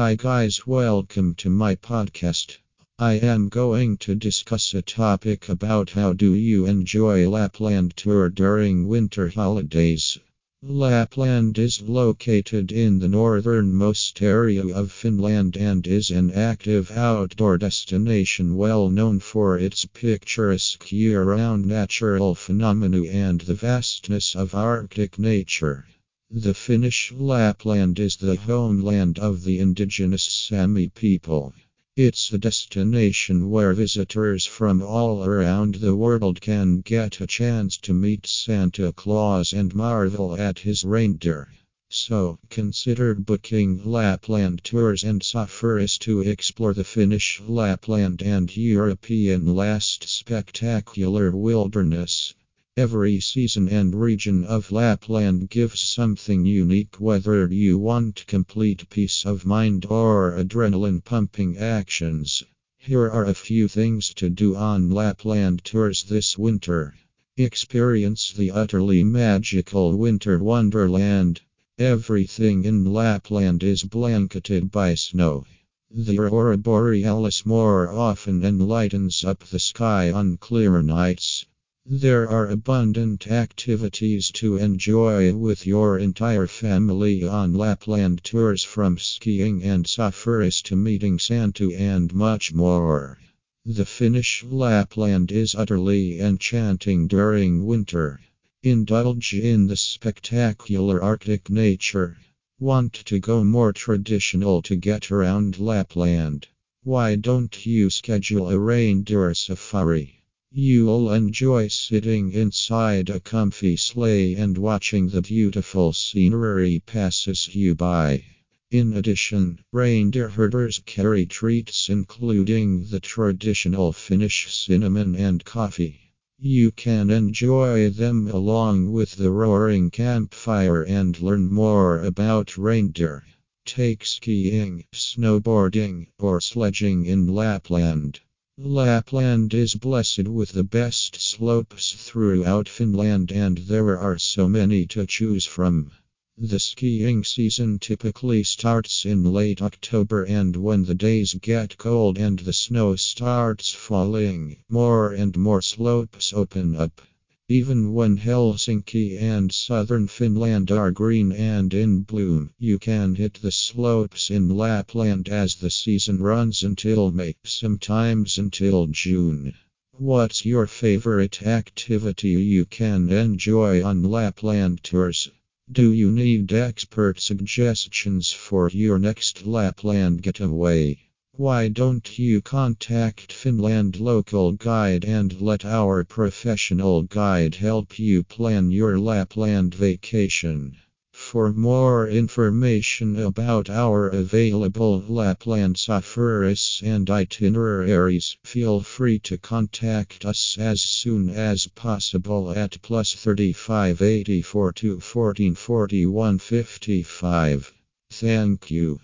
Hi guys, welcome to my podcast. I am going to discuss a topic about how do you enjoy Lapland tour during winter holidays. Lapland is located in the northernmost area of Finland and is an active outdoor destination well known for its picturesque year-round natural phenomena and the vastness of Arctic nature. The Finnish Lapland is the homeland of the indigenous Sami people. It's a destination where visitors from all around the world can get a chance to meet Santa Claus and marvel at his reindeer. So, consider booking Lapland tours and safaris to explore the Finnish Lapland and European last spectacular wilderness. Every season and region of Lapland gives something unique, whether you want complete peace of mind or adrenaline pumping actions. Here are a few things to do on Lapland tours this winter. Experience the utterly magical winter wonderland. Everything in Lapland is blanketed by snow. The aurora borealis more often enlightens up the sky on clear nights. There are abundant activities to enjoy with your entire family on Lapland tours from skiing and safaris to meeting Santa and much more. The Finnish Lapland is utterly enchanting during winter. Indulge in the spectacular Arctic nature. Want to go more traditional to get around Lapland? Why don't you schedule a reindeer safari? You'll enjoy sitting inside a comfy sleigh and watching the beautiful scenery passes you by. In addition, reindeer herders carry treats including the traditional Finnish cinnamon and coffee. You can enjoy them along with the roaring campfire and learn more about reindeer. Take skiing, snowboarding, or sledging in Lapland. Lapland is blessed with the best slopes throughout Finland, and there are so many to choose from. The skiing season typically starts in late October, and when the days get cold and the snow starts falling, more and more slopes open up. Even when Helsinki and southern Finland are green and in bloom, you can hit the slopes in Lapland as the season runs until May, sometimes until June. What's your favorite activity you can enjoy on Lapland tours? Do you need expert suggestions for your next Lapland getaway? Why don't you contact Finland local guide and let our professional guide help you plan your Lapland vacation? For more information about our available Lapland safaris and itineraries, feel free to contact us as soon as possible at plus 35 84 to 14 41 55. Thank you.